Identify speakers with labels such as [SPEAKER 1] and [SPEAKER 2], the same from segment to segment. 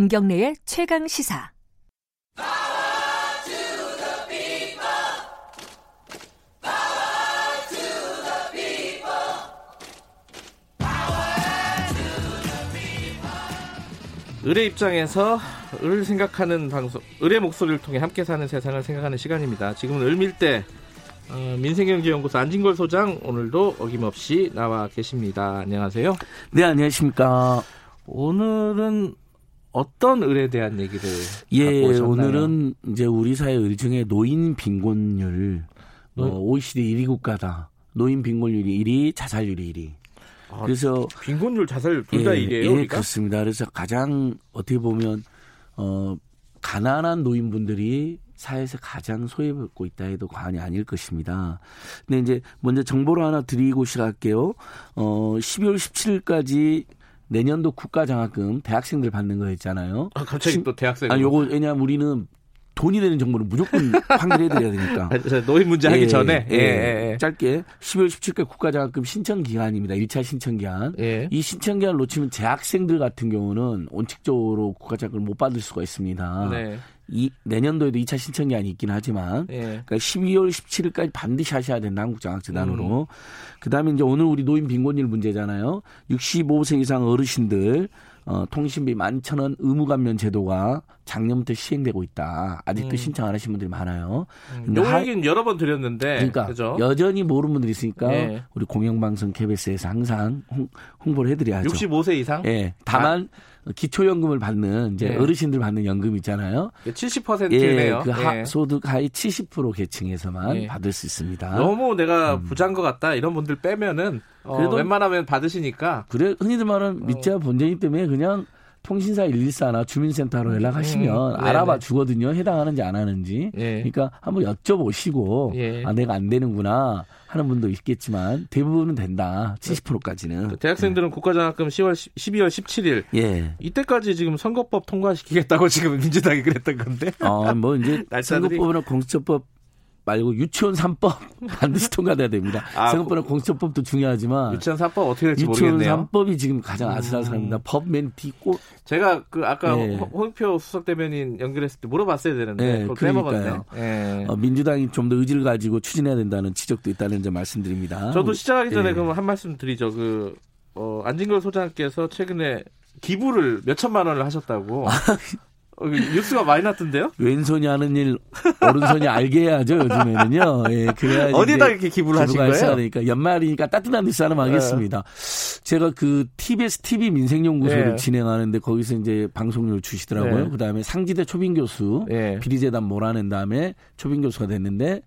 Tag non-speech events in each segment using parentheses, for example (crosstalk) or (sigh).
[SPEAKER 1] 김경래의 최강 시사.
[SPEAKER 2] 을의 입장에서 을 생각하는 방송, 을의 목소리를 통해 함께 사는 세상을 생각하는 시간입니다. 지금은 을밀대 어, 민생경제연구소 안진걸 소장 오늘도 어김없이 나와 계십니다. 안녕하세요.
[SPEAKER 3] 네, 안녕하십니까.
[SPEAKER 2] 오늘은 어떤 을에 대한 얘기를
[SPEAKER 3] 예? 오늘은 이제 우리 사회 을 중에 노인 빈곤율
[SPEAKER 2] 노-
[SPEAKER 3] 어, OECD 1위 국가다. 노인 빈곤율이 1위, 자살률이 1위.
[SPEAKER 2] 아,
[SPEAKER 3] 그래서
[SPEAKER 2] 빈곤율 자살 둘다
[SPEAKER 3] 예,
[SPEAKER 2] 이래요.
[SPEAKER 3] 예,
[SPEAKER 2] 우리가?
[SPEAKER 3] 그렇습니다. 그래서 가장 어떻게 보면 어 가난한 노인분들이 사회에서 가장 소외받고 있다 해도 과언이 아닐 것입니다. 근데 이제 먼저 정보를 하나 드리고 시작할게요. 어 12월 17일까지 내년도 국가장학금 대학생들 받는 거 있잖아요.
[SPEAKER 2] 아, 갑자기
[SPEAKER 3] 심-
[SPEAKER 2] 또 대학생.
[SPEAKER 3] 아, 요거 왜냐면 우리는 돈이 되는 정보를 무조건 (laughs) 환결해드려야 되니까.
[SPEAKER 2] 노인 문제 하기
[SPEAKER 3] 예,
[SPEAKER 2] 전에
[SPEAKER 3] 예,
[SPEAKER 2] 예, 예, 예.
[SPEAKER 3] 짧게 12월 17일 국가장학금 신청 기간입니다. 1차 신청 기간.
[SPEAKER 2] 예.
[SPEAKER 3] 이 신청 기간을 놓치면 재학생들 같은 경우는 원칙적으로 국가장학금을 못 받을 수가 있습니다.
[SPEAKER 2] 네.
[SPEAKER 3] 이 내년도에도 2차 신청 기한이 있긴 하지만
[SPEAKER 2] 예.
[SPEAKER 3] 그러니까 12월 17일까지 반드시 하셔야 된다 한국장학재단으로.
[SPEAKER 2] 음.
[SPEAKER 3] 그다음에 이제 오늘 우리 노인 빈곤율 문제잖아요. 65세 이상 어르신들 어, 통신비 11,000원 의무 감면 제도가 작년부터 시행되고 있다. 아직도
[SPEAKER 2] 음.
[SPEAKER 3] 신청 안 하신 분들이 많아요.
[SPEAKER 2] 음,
[SPEAKER 3] 근데
[SPEAKER 2] 요
[SPEAKER 3] 하-
[SPEAKER 2] 얘기는 여러 번 드렸는데.
[SPEAKER 3] 그러니까
[SPEAKER 2] 그죠?
[SPEAKER 3] 여전히 모르는 분들이 있으니까
[SPEAKER 2] 예.
[SPEAKER 3] 우리 공영방송 KBS에서 항상 홍, 홍보를 해드려야죠.
[SPEAKER 2] 65세 이상?
[SPEAKER 3] 예. 다만 기초연금을 받는 이제
[SPEAKER 2] 예.
[SPEAKER 3] 어르신들 받는 연금 있잖아요.
[SPEAKER 2] 70%네요.
[SPEAKER 3] 예, 그 하, 소득 하위 70% 계층에서만
[SPEAKER 2] 예.
[SPEAKER 3] 받을 수 있습니다.
[SPEAKER 2] 너무 내가 부자인 것 같다 이런 분들 빼면은 어,
[SPEAKER 3] 음. 그래도-
[SPEAKER 2] 웬만하면 받으시니까
[SPEAKER 3] 그래 흔히들 말하는
[SPEAKER 2] 어.
[SPEAKER 3] 밑자 본전이 때문에 그냥 통신사 114나 주민센터로 연락하시면
[SPEAKER 2] 음,
[SPEAKER 3] 알아봐
[SPEAKER 2] 네네.
[SPEAKER 3] 주거든요. 해당하는지 안 하는지.
[SPEAKER 2] 예.
[SPEAKER 3] 그러니까 한번 여쭤보시고
[SPEAKER 2] 예.
[SPEAKER 3] 아 내가 안 되는구나 하는 분도 있겠지만 대부분은 된다. 70%까지는.
[SPEAKER 2] 그 대학생들은 국가장학금 10월 12월 17일
[SPEAKER 3] 예.
[SPEAKER 2] 이때까지 지금 선거법 통과시키겠다고 지금 민주당이 그랬던 건데
[SPEAKER 3] 어, 뭐 이제 (laughs) 선거법이나 공수처법 말고 유치원 3법 (laughs) 반드시 통과돼야 됩니다.
[SPEAKER 2] 아,
[SPEAKER 3] 선거법이나 공수처법도 중요하지만
[SPEAKER 2] 유치원 사법 어떻게 될지
[SPEAKER 3] 유치원
[SPEAKER 2] 모르겠네요.
[SPEAKER 3] 3법이 지금 가장 아슬아슬합니다.
[SPEAKER 2] 음.
[SPEAKER 3] 법맨 뒤고
[SPEAKER 2] 제가 그 아까
[SPEAKER 3] 예.
[SPEAKER 2] 홍- 홍익표 수석 대변인 연결했을 때 물어봤어야 되는데
[SPEAKER 3] 예, 그러니까요.
[SPEAKER 2] 예.
[SPEAKER 3] 어, 민주당이 좀 더 의지를 가지고 추진해야 된다는 지적도 있다는 점 말씀드립니다.
[SPEAKER 2] 저도 시작하기 전에
[SPEAKER 3] 예.
[SPEAKER 2] 그럼 한 말씀 드리죠. 그 어, 안진걸 소장께서 최근에 기부를 몇 천만 원을 하셨다고. (laughs)
[SPEAKER 3] 아,
[SPEAKER 2] 어, 그 뉴스가 많이 났던데요?
[SPEAKER 3] 왼손이 하는 일 오른손이 알게 해야죠 요즘에는요. 예, 그래야지
[SPEAKER 2] 어디다 이렇게 기부를 하신 거예요?
[SPEAKER 3] 되니까 연말이니까 따뜻한 뉴스 하나 하겠습니다. 제가 그 TBS TV 민생연구소를
[SPEAKER 2] 예.
[SPEAKER 3] 진행하는데 거기서 이제 방송료를 주시더라고요.
[SPEAKER 2] 네.
[SPEAKER 3] 그다음에 상지대 초빙 교수
[SPEAKER 2] 예.
[SPEAKER 3] 비리재단 몰아낸 다음에 초빙 교수가 됐는데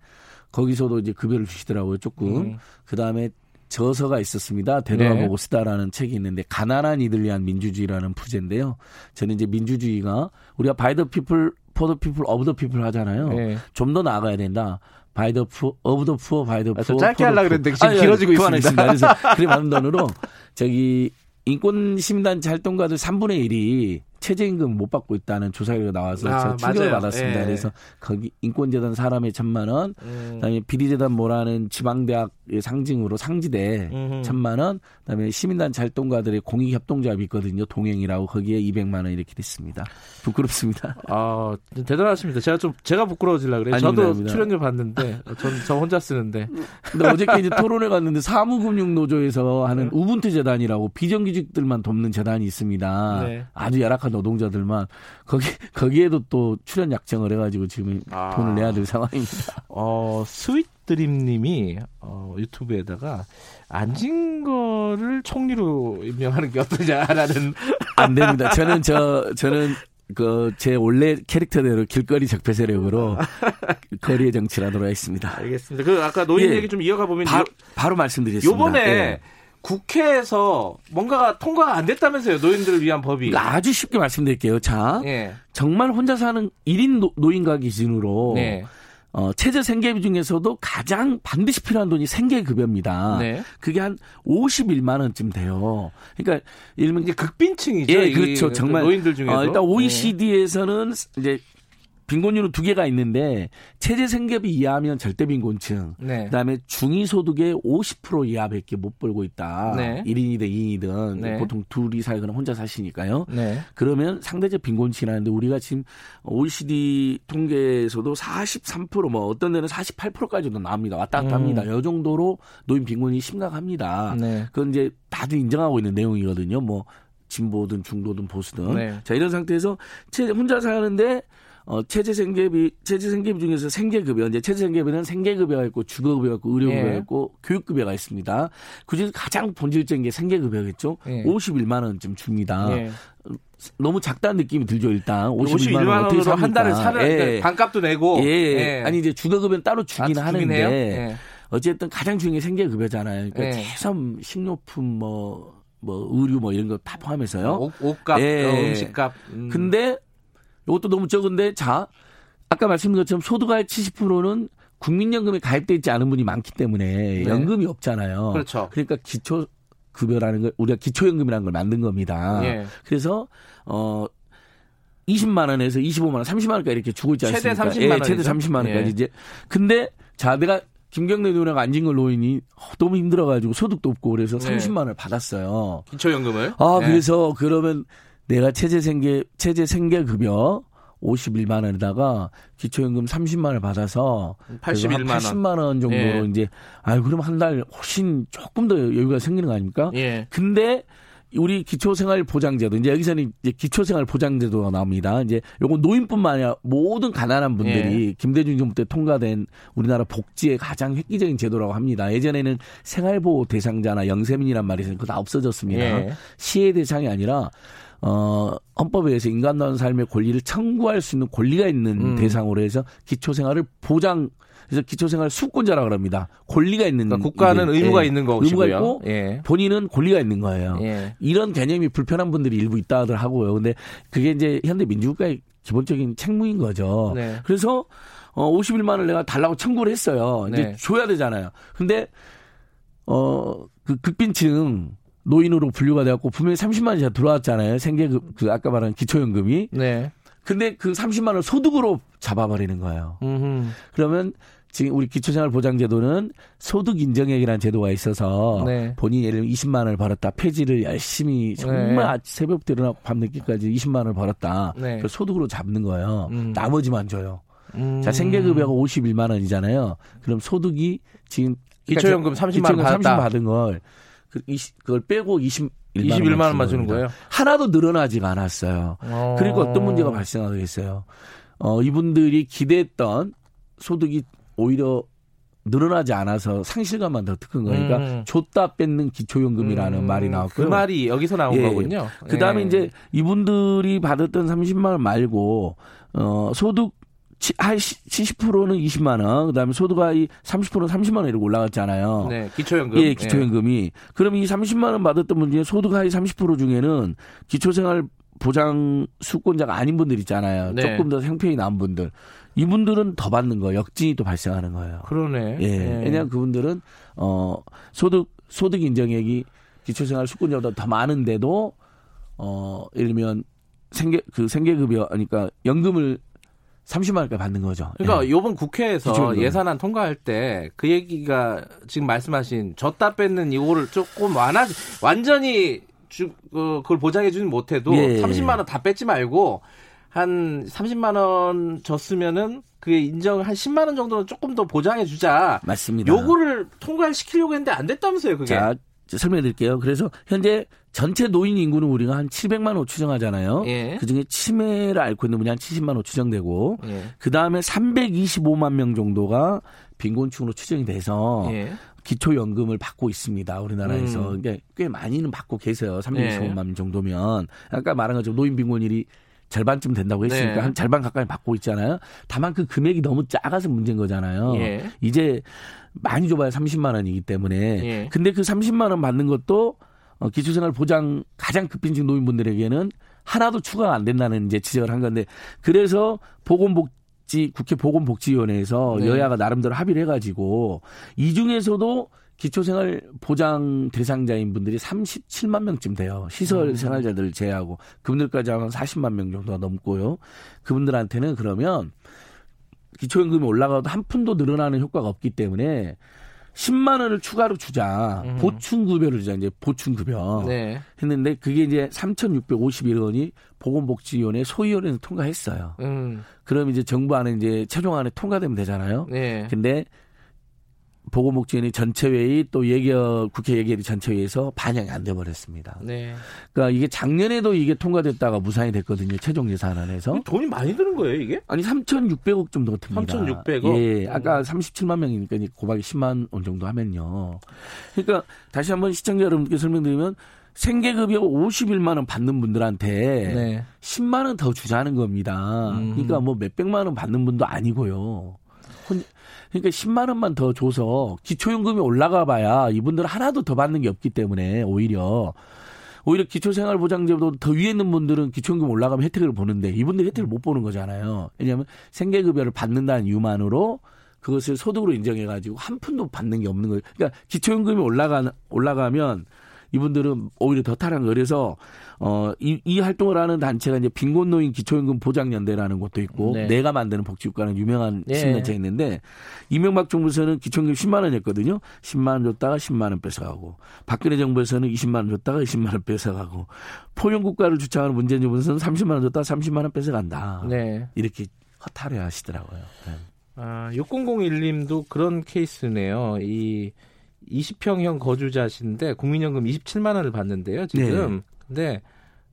[SPEAKER 3] 거기서도 이제 급여를 주시더라고요. 조금.
[SPEAKER 2] 음.
[SPEAKER 3] 그다음에 저서가 있었습니다.
[SPEAKER 2] 네.
[SPEAKER 3] 되돌아보고 쓰다라는 책이 있는데 가난한 이들 위한 민주주의라는 부제인데요. 저는 이제 민주주의가 우리가 by the people for the people of the people 하잖아요.
[SPEAKER 2] 예.
[SPEAKER 3] 좀더 나아가야 된다. by the poo, of the poor, by the
[SPEAKER 2] 아,
[SPEAKER 3] poor.
[SPEAKER 2] 저 짧게 하려고 그랬는데 지금
[SPEAKER 3] 아니,
[SPEAKER 2] 길어지고
[SPEAKER 3] 아니,
[SPEAKER 2] 있습니다.
[SPEAKER 3] 그래서 그래 (laughs) 맞는 돈으로 저기 인권 시민단체 활동가들 3분의 1이 최저임금 못 받고 있다는 조사 결과 나와서
[SPEAKER 2] 아,
[SPEAKER 3] 제가 충격을
[SPEAKER 2] 맞아요.
[SPEAKER 3] 받았습니다.
[SPEAKER 2] 예.
[SPEAKER 3] 그래서 거기 인권재단 사람에 천만 원,
[SPEAKER 2] 음.
[SPEAKER 3] 그다음에 비리재단 모라는 지방대학의 상징으로 상지대
[SPEAKER 2] 음흠.
[SPEAKER 3] 천만 원, 그다음에 시민단체 활동가들의 공익협동조합이 있거든요. 동행이라고 거기에 200만 원 이렇게 됐습니다. 부끄럽습니다.
[SPEAKER 2] 아, 대단하십니다. 제가 좀 제가 부끄러워질라 그래요.
[SPEAKER 3] 아닙니다,
[SPEAKER 2] 저도
[SPEAKER 3] 아닙니다.
[SPEAKER 2] 출연료 받는데 전 저 혼자 쓰는데.
[SPEAKER 3] 근데 어저께 이제 토론회 갔는데 사무금융노조에서 하는
[SPEAKER 2] 네.
[SPEAKER 3] 우분투 재단이라고 비정규직들만 돕는 재단이 있습니다.
[SPEAKER 2] 네.
[SPEAKER 3] 아주 열악한 노동자들만 거기 (laughs) 거기에도 또 출연 약정을 해가지고 지금
[SPEAKER 2] 아.
[SPEAKER 3] 돈을 내야 될 상황입니다. (laughs)
[SPEAKER 2] 어, 스윗 드림님이 어, 유튜브에다가 안진거를 총리로 임명하는 게 어떠냐라는 (laughs)
[SPEAKER 3] 안 됩니다. 저는 저 저는 그제 원래 캐릭터대로 길거리 적폐 세력으로 거리의 정치를 하도록 하겠습니다.
[SPEAKER 2] 알겠습니다. 그 아까 노인
[SPEAKER 3] 예.
[SPEAKER 2] 얘기 좀 이어가 보면
[SPEAKER 3] 바,
[SPEAKER 2] 요,
[SPEAKER 3] 바로 말씀드리겠습니다.
[SPEAKER 2] 요번에
[SPEAKER 3] 예.
[SPEAKER 2] 국회에서 뭔가가 통과가 안 됐다면서요. 노인들을 위한 법이.
[SPEAKER 3] 그러니까 아주 쉽게 말씀드릴게요. 자,
[SPEAKER 2] 예.
[SPEAKER 3] 정말 혼자 사는 1인 노, 노인 가구 기준으로
[SPEAKER 2] 네.
[SPEAKER 3] 어, 최저 생계비 중에서도 가장 반드시 필요한 돈이 생계급여입니다.
[SPEAKER 2] 네.
[SPEAKER 3] 그게 한 51만 원쯤 돼요. 그러니까 일명
[SPEAKER 2] 이제 극빈층이죠.
[SPEAKER 3] 예,
[SPEAKER 2] 이
[SPEAKER 3] 그렇죠. 정말
[SPEAKER 2] 노인들 중에도.
[SPEAKER 3] 어, 일단 OECD에서는 이제 빈곤율은 두 개가 있는데 최저 생계비 이하면 절대 빈곤층.
[SPEAKER 2] 네.
[SPEAKER 3] 그다음에 중위 소득의 50% 이하밖에 못 벌고 있다.
[SPEAKER 2] 네.
[SPEAKER 3] 1인이든 2인이든
[SPEAKER 2] 네.
[SPEAKER 3] 보통 둘이 살거나 혼자 사시니까요.
[SPEAKER 2] 네.
[SPEAKER 3] 그러면 상대적 빈곤층이라는데 우리가 지금 OECD 통계에서도 43%뭐 어떤 데는 48%까지도 나옵니다. 왔다 갔다
[SPEAKER 2] 음.
[SPEAKER 3] 합니다. 이 정도로 노인 빈곤이 심각합니다.
[SPEAKER 2] 네.
[SPEAKER 3] 그건 이제 다들 인정하고 있는 내용이거든요. 뭐 진보든 중도든 보수든.
[SPEAKER 2] 네.
[SPEAKER 3] 자 이런 상태에서 체- 혼자 사는데 어, 체제 생계비 체제 생계비 중에서 생계급여 이제 체제 생계비는 생계급여가 있고 주거급여가 있고 의료급여가
[SPEAKER 2] 예.
[SPEAKER 3] 있고 교육급여가 있습니다. 그 중에 가장 본질적인 게 생계급여겠죠.
[SPEAKER 2] 예.
[SPEAKER 3] 51만 원쯤 줍니다.
[SPEAKER 2] 예.
[SPEAKER 3] 너무 작다는 느낌이 들죠 일단 51만,
[SPEAKER 2] 51만
[SPEAKER 3] 원 어떻게 삽니까?
[SPEAKER 2] 한 달을 사는
[SPEAKER 3] 예.
[SPEAKER 2] 반값도 내고
[SPEAKER 3] 예, 예. 아니 이제 주거급여는 따로 주긴
[SPEAKER 2] 아,
[SPEAKER 3] 하는데?
[SPEAKER 2] 예.
[SPEAKER 3] 어쨌든 가장 중요한 게 생계급여잖아요. 그러니까
[SPEAKER 2] 예.
[SPEAKER 3] 최소 식료품 뭐, 뭐 의류 뭐 이런 거 다 포함해서요.
[SPEAKER 2] 옷, 옷값,
[SPEAKER 3] 예.
[SPEAKER 2] 어, 음식값. 음.
[SPEAKER 3] 근데 이것도 너무 적은데 자 아까 말씀드린 것처럼 소득의 70%는 국민연금에 가입돼 있지 않은 분이 많기 때문에
[SPEAKER 2] 네.
[SPEAKER 3] 연금이 없잖아요.
[SPEAKER 2] 그렇죠.
[SPEAKER 3] 그러니까 기초 급여라는 걸 우리가 기초연금이라는 걸 만든 겁니다.
[SPEAKER 2] 예.
[SPEAKER 3] 그래서 어 20만 원에서 25만 원, 30만 원까지 이렇게 주고 있지
[SPEAKER 2] 최대
[SPEAKER 3] 않습니까?
[SPEAKER 2] 30만
[SPEAKER 3] 예, 최대
[SPEAKER 2] 원이죠.
[SPEAKER 3] 30만 원까지
[SPEAKER 2] 예.
[SPEAKER 3] 이제. 근데 자 내가 김경래 누나가 안진걸 노인이 어, 너무 힘들어가지고 소득도 없고 그래서
[SPEAKER 2] 네.
[SPEAKER 3] 30만 원을 받았어요.
[SPEAKER 2] 기초연금을.
[SPEAKER 3] 아
[SPEAKER 2] 예.
[SPEAKER 3] 그래서 그러면 내가 체제 생계 체제 생계 급여 51만 원에다가 기초연금 30만 원을 받아서
[SPEAKER 2] 81만 원.
[SPEAKER 3] 80만 원 정도로
[SPEAKER 2] 예.
[SPEAKER 3] 이제 아유 그럼 한 달 훨씬 조금 더 여유가 생기는 거 아닙니까?
[SPEAKER 2] 예.
[SPEAKER 3] 근데 우리 기초생활보장제도 이제 여기서는 이제 기초생활보장제도가 나옵니다. 이제 요건 노인뿐만 아니라 모든 가난한 분들이
[SPEAKER 2] 예.
[SPEAKER 3] 김대중 정부 때 통과된 우리나라 복지의 가장 획기적인 제도라고 합니다. 예전에는 생활보호 대상자나 영세민이란 말이 있어요. 그거 다 없어졌습니다.
[SPEAKER 2] 예.
[SPEAKER 3] 시혜 대상이 아니라 어 헌법에 의해서 인간다운 삶의 권리를 청구할 수 있는 권리가 있는
[SPEAKER 2] 음.
[SPEAKER 3] 대상으로 해서 기초생활을 보장 그래서 기초생활 수권자라고 합니다. 권리가 있는
[SPEAKER 2] 그러니까 국가는
[SPEAKER 3] 이게,
[SPEAKER 2] 의무가
[SPEAKER 3] 예.
[SPEAKER 2] 있는
[SPEAKER 3] 의무가
[SPEAKER 2] 것이고요.
[SPEAKER 3] 있고
[SPEAKER 2] 예.
[SPEAKER 3] 본인은 권리가 있는 거예요.
[SPEAKER 2] 예.
[SPEAKER 3] 이런 개념이 불편한 분들이 일부 있다들 하고요. 근데 그게 이제 현대 민주국가의 기본적인 책무인 거죠.
[SPEAKER 2] 네.
[SPEAKER 3] 그래서 어 51만 원을 내가 달라고 청구를 했어요. 이제
[SPEAKER 2] 네.
[SPEAKER 3] 줘야 되잖아요. 근데 어그 극빈층 노인으로 분류가 돼갖고 분명히 30만 원이 들어왔잖아요. 생계급 그 아까 말한 기초연금이.
[SPEAKER 2] 네.
[SPEAKER 3] 근데 그 30만 원 소득으로 잡아버리는 거예요.
[SPEAKER 2] 음.
[SPEAKER 3] 그러면 지금 우리 기초생활보장제도는 소득 인정액이라는 제도가 있어서
[SPEAKER 2] 네.
[SPEAKER 3] 본인이 예를 들면 20만 원을 벌었다. 폐지를 열심히 정말
[SPEAKER 2] 네.
[SPEAKER 3] 아침 새벽부터 일어나고 밤늦게까지 20만 원을 벌었다.
[SPEAKER 2] 네.
[SPEAKER 3] 소득으로 잡는 거예요.
[SPEAKER 2] 음.
[SPEAKER 3] 나머지만 줘요.
[SPEAKER 2] 음.
[SPEAKER 3] 자, 생계급여가 51만 원이잖아요. 그럼 소득이 지금
[SPEAKER 2] 기초연금 30만 원
[SPEAKER 3] 기초연금 30만
[SPEAKER 2] 받았다.
[SPEAKER 3] 받은 걸 그, 20, 그걸 빼고 21만,
[SPEAKER 2] 21만 원만 주는 거예요.
[SPEAKER 3] 하나도 늘어나지가 않았어요.
[SPEAKER 2] 어.
[SPEAKER 3] 그리고 어떤 문제가 발생하겠어요. 어, 이분들이 기대했던 소득이 오히려 늘어나지 않아서 상실감만 더 큰 거니까
[SPEAKER 2] 음.
[SPEAKER 3] 줬다 뺏는 기초연금이라는
[SPEAKER 2] 음,
[SPEAKER 3] 말이
[SPEAKER 2] 그
[SPEAKER 3] 나왔고요.
[SPEAKER 2] 말이 여기서 나온
[SPEAKER 3] 예,
[SPEAKER 2] 거군요.
[SPEAKER 3] 그 다음에
[SPEAKER 2] 예.
[SPEAKER 3] 이제 이분들이 받았던 30만 원 말고 어 소득 치- 한 70%는 20만 원, 그다음에 소득이 30%는 30만 원 이렇게 올라갔잖아요.
[SPEAKER 2] 네, 기초연금.
[SPEAKER 3] 예, 기초연금이. 그럼 이 30만 원 받았던 분 중에 소득 하위 30% 중에는 기초생활 보장 수권자가 아닌 분들 있잖아요.
[SPEAKER 2] 네.
[SPEAKER 3] 조금 더 형편이 나은 분들. 이분들은 더 받는 거예요. 역진이 또 발생하는 거예요.
[SPEAKER 2] 그러네.
[SPEAKER 3] 예. 왜냐하면 그분들은 어 소득 소득 인정액이 기초생활 수권자보다 더 많은데도 어 예를 들면 생계 그 생계급여 그러니까 연금을 30만 원까지 받는 거죠.
[SPEAKER 2] 그러니까
[SPEAKER 3] 예.
[SPEAKER 2] 요번 국회에서. 예산안 통과할 때 그 얘기가 지금 말씀하신 줬다 뺏는 이거를 조금 완화 완전히 주, 어, 그걸 보장해 주진 못해도
[SPEAKER 3] 예.
[SPEAKER 2] 30만 원 다 뺏지 말고 한 30만 원 줬으면은 그게 인정 한 10만 원 정도는 조금 더 보장해 주자.
[SPEAKER 3] 맞습니다.
[SPEAKER 2] 요거를 통과시키려고 했는데 안 됐다면서요, 그게.
[SPEAKER 3] 자 설명해 드릴게요. 그래서 현재 전체 노인 인구는 우리가 한 700만 호 추정하잖아요.
[SPEAKER 2] 예.
[SPEAKER 3] 그중에 치매를 앓고 있는 분이 한 70만 호 추정되고
[SPEAKER 2] 예.
[SPEAKER 3] 그 다음에 325만 명 정도가 빈곤층으로 추정이 돼서
[SPEAKER 2] 예.
[SPEAKER 3] 기초연금을 받고 있습니다. 우리나라에서.
[SPEAKER 2] 음.
[SPEAKER 3] 그러니까 꽤 많이는 받고 계세요.
[SPEAKER 2] 네.
[SPEAKER 3] 325만 명 정도면. 아까 말한 것처럼 노인 빈곤율이 절반쯤 된다고 했으니까
[SPEAKER 2] 네.
[SPEAKER 3] 한 절반 가까이 받고 있잖아요. 다만 그 금액이 너무 작아서 문제인 거잖아요.
[SPEAKER 2] 예.
[SPEAKER 3] 이제 많이 줘봐야 30만 원이기 때문에.
[SPEAKER 2] 예.
[SPEAKER 3] 근데 그 30만 원 받는 것도 어, 기초생활 보장 가장 급빈층 노인분들에게는 하나도 추가가 안 된다는 이제 지적을 한 건데 그래서 보건복 지 국회 보건복지위원회에서
[SPEAKER 2] 네.
[SPEAKER 3] 여야가 나름대로 합의를 해가지고 이 중에서도 기초생활 보장 대상자인 분들이 37만 명쯤 돼요. 시설
[SPEAKER 2] 음.
[SPEAKER 3] 생활자들 제외하고 그분들까지 하면 40만 명 정도가 넘고요. 그분들한테는 그러면 기초연금이 올라가도 한 푼도 늘어나는 효과가 없기 때문에 10만 원을 추가로 주자.
[SPEAKER 2] 음.
[SPEAKER 3] 보충 급여를 주자. 이제 보충 급여.
[SPEAKER 2] 네.
[SPEAKER 3] 했는데 그게 이제 3,651원이 보건복지위원회 소위원회에서 통과했어요.
[SPEAKER 2] 음.
[SPEAKER 3] 그럼 이제 정부 안에 이제 최종 안에 통과되면 되잖아요.
[SPEAKER 2] 네.
[SPEAKER 3] 근데 보건복지위원회 전체회의 또 예결 국회 예결위 전체회의에서 반영이 안 돼 버렸습니다.
[SPEAKER 2] 네.
[SPEAKER 3] 그러니까 이게 작년에도 이게 통과됐다가 무산이 됐거든요. 최종 예산안에서.
[SPEAKER 2] 돈이 많이 드는 거예요, 이게?
[SPEAKER 3] 아니 3,600억 정도 듭니다.
[SPEAKER 2] 3,600억?
[SPEAKER 3] 예, 아까
[SPEAKER 2] 음.
[SPEAKER 3] 37만 명이니까 곱하기 10만 원 정도 하면요. 그러니까 다시 한번 시청자 여러분께 설명드리면 생계급여 51만 원 받는 분들한테
[SPEAKER 2] 네.
[SPEAKER 3] 10만 원 더 주자는 겁니다.
[SPEAKER 2] 음.
[SPEAKER 3] 그러니까 뭐 몇백만 원 받는 분도 아니고요. 혼- 그러니까 10만 원만 더 줘서 기초연금이 올라가 봐야 이분들은 하나도 더 받는 게 없기 때문에 오히려 오히려 기초생활보장제보다 더 위에 있는 분들은 기초연금 올라가면 혜택을 보는데 이분들이 혜택을 못 보는 거잖아요. 왜냐하면 생계급여를 받는다는 이유만으로 그것을 소득으로 인정해가지고 한 푼도 받는 게 없는 거예요. 그러니까 기초연금이 올라가 올라가면 이분들은 오히려 더 거예요. 그래서 어, 이, 이 활동을 하는 단체가 이제 빈곤노인 기초연금 보장연대라는 것도 있고
[SPEAKER 2] 네.
[SPEAKER 3] 내가 만드는 복지국가는 유명한
[SPEAKER 2] 네.
[SPEAKER 3] 시민단체 가 있는데 이명박 정부에서는 기초연금 10만 원이었거든요. 10만 원 줬다가 10만 원 뺏어가고 박근혜 정부에서는 20만 원 줬다가 20만 원 뺏어가고 포용국가를 주창하는 문재인 정부에서는 30만 원 줬다가 30만 원 뺏어간다.
[SPEAKER 2] 네.
[SPEAKER 3] 이렇게 허탈해 하시더라고요. 네.
[SPEAKER 2] 아, 6001님도 그런 케이스네요. 이 20평형 거주자신데 국민연금 27만 원을 받는데요, 지금.
[SPEAKER 3] 네.
[SPEAKER 2] 근데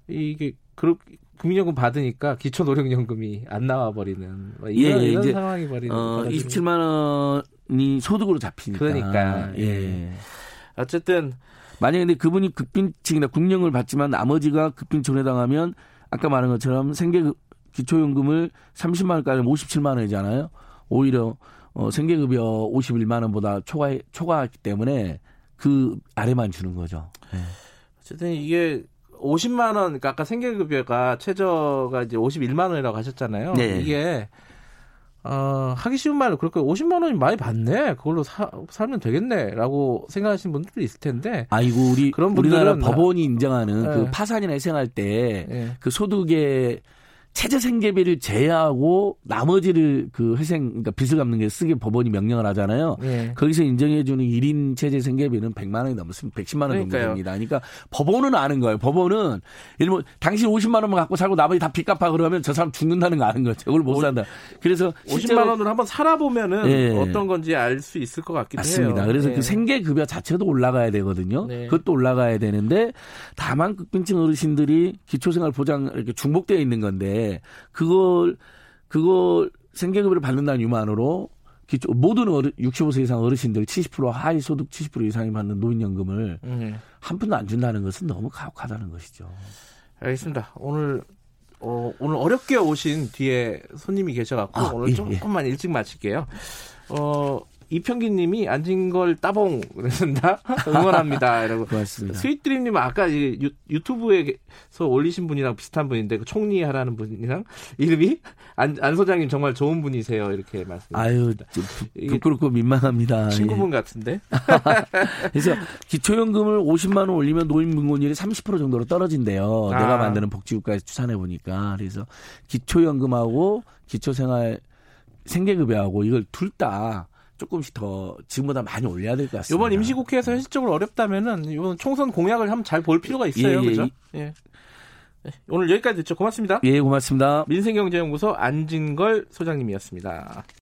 [SPEAKER 2] 이게 그렇 국민연금 받으니까 기초노령연금이 안 나와 버리는 뭐 이런,
[SPEAKER 3] 예,
[SPEAKER 2] 이런
[SPEAKER 3] 이제,
[SPEAKER 2] 상황이 버리는
[SPEAKER 3] 어,
[SPEAKER 2] 거라서
[SPEAKER 3] 27만 원이 소득으로 잡히니까.
[SPEAKER 2] 그러니까,
[SPEAKER 3] 예.
[SPEAKER 2] 어쨌든
[SPEAKER 3] 만약에 근데 그분이 급빈층이나 국령을 받지만 나머지가 급빈촌에 당하면 아까 말한 것처럼 생계 기초연금을 30만 원까지 57만 원이잖아요. 오히려 어, 생계급여 51만 원보다 초과 초과했기 때문에 그 아래만 주는 거죠. 네.
[SPEAKER 2] 어쨌든 이게 50만 원, 그러니까 아까 생계급여가 최저가 이제 51만 원이라고 하셨잖아요.
[SPEAKER 3] 네.
[SPEAKER 2] 이게 어, 하기 쉬운 말로 그렇게 50만 원이 많이 받네. 그걸로 사, 살면 되겠네라고 생각하시는 분들도 있을 텐데.
[SPEAKER 3] 아이고 우리
[SPEAKER 2] 그런
[SPEAKER 3] 우리나라 법원이 인정하는
[SPEAKER 2] 네.
[SPEAKER 3] 그 파산이나 희생할 때
[SPEAKER 2] 예.
[SPEAKER 3] 그 소득의 최저 생계비를 제외하고 나머지를 그 회생 그러니까 빚을 갚는 게 쓰게 법원이 명령을 하잖아요.
[SPEAKER 2] 예.
[SPEAKER 3] 거기서 인정해 주는 1인 체제 생계비는 100만 원이 넘으면 110만 원 정도. 됩니다. 그러니까 법원은 아는 거예요. 법원은 일본 당신 50만 원만 갖고 살고 나머지 다 빚 갚아 그러면 저 사람 죽는다는 거 아는 거죠. 그걸 못
[SPEAKER 2] 오-
[SPEAKER 3] 산다. 그래서
[SPEAKER 2] 50만 원으로 한번 살아보면은
[SPEAKER 3] 예.
[SPEAKER 2] 어떤 건지 알 수 있을 것 같기도
[SPEAKER 3] 맞습니다.
[SPEAKER 2] 해요.
[SPEAKER 3] 그래서
[SPEAKER 2] 예.
[SPEAKER 3] 그 생계 급여 자체도 올라가야 되거든요.
[SPEAKER 2] 네.
[SPEAKER 3] 그것도 올라가야 되는데 다만 극빈층 어르신들이 기초생활 보장 이렇게 중복되어 있는 건데 그걸 그걸 생계급여를 받는다는 이유만으로 기초, 모든 어르, 65세 이상 어르신들 70% 하위 소득 70% 이상이 받는 노인연금을
[SPEAKER 2] 음,
[SPEAKER 3] 한 푼도 안 준다는 것은 너무 가혹하다는 것이죠.
[SPEAKER 2] 알겠습니다. 오늘 어, 오늘 어렵게 오신 뒤에 손님이 계셔갖고
[SPEAKER 3] 아,
[SPEAKER 2] 오늘
[SPEAKER 3] 예,
[SPEAKER 2] 조금만 일찍 마칠게요. 어, 이평기님이 앉은 걸 따봉 그랬습니다. (laughs) 응원합니다. 이라고.
[SPEAKER 3] 고맙습니다.
[SPEAKER 2] 스윗드림님 아까 이 유, 유튜브에서 올리신 분이랑 비슷한 분인데 그 총리 하라는 분이랑 이름이 안, 안 소장님 정말 좋은 분이세요. 이렇게 말씀.
[SPEAKER 3] 아유, 부끄럽고 민망합니다.
[SPEAKER 2] 친구분
[SPEAKER 3] 예.
[SPEAKER 2] 같은데. (laughs)
[SPEAKER 3] 그래서 기초연금을 50만 원 올리면 노인분곤율이 30% 정도로 떨어진대요.
[SPEAKER 2] 아.
[SPEAKER 3] 내가 만드는 복지국가에서 추산해 보니까 그래서 기초연금하고 기초생활 생계급여하고 이걸 둘 다 조금씩 더 지금보다 많이 올려야 될 것 같습니다.
[SPEAKER 2] 이번 임시국회에서 현실적으로 어렵다면은 이번 총선 공약을 한번 잘 볼 필요가 있어요.
[SPEAKER 3] 예, 예.
[SPEAKER 2] 그죠? 예. 네, 오늘 여기까지 듣죠. 고맙습니다.
[SPEAKER 3] 예, 고맙습니다.
[SPEAKER 2] 민생경제연구소 안진걸 소장님이었습니다.